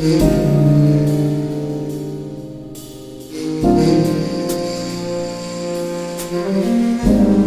Mm-hmm. Música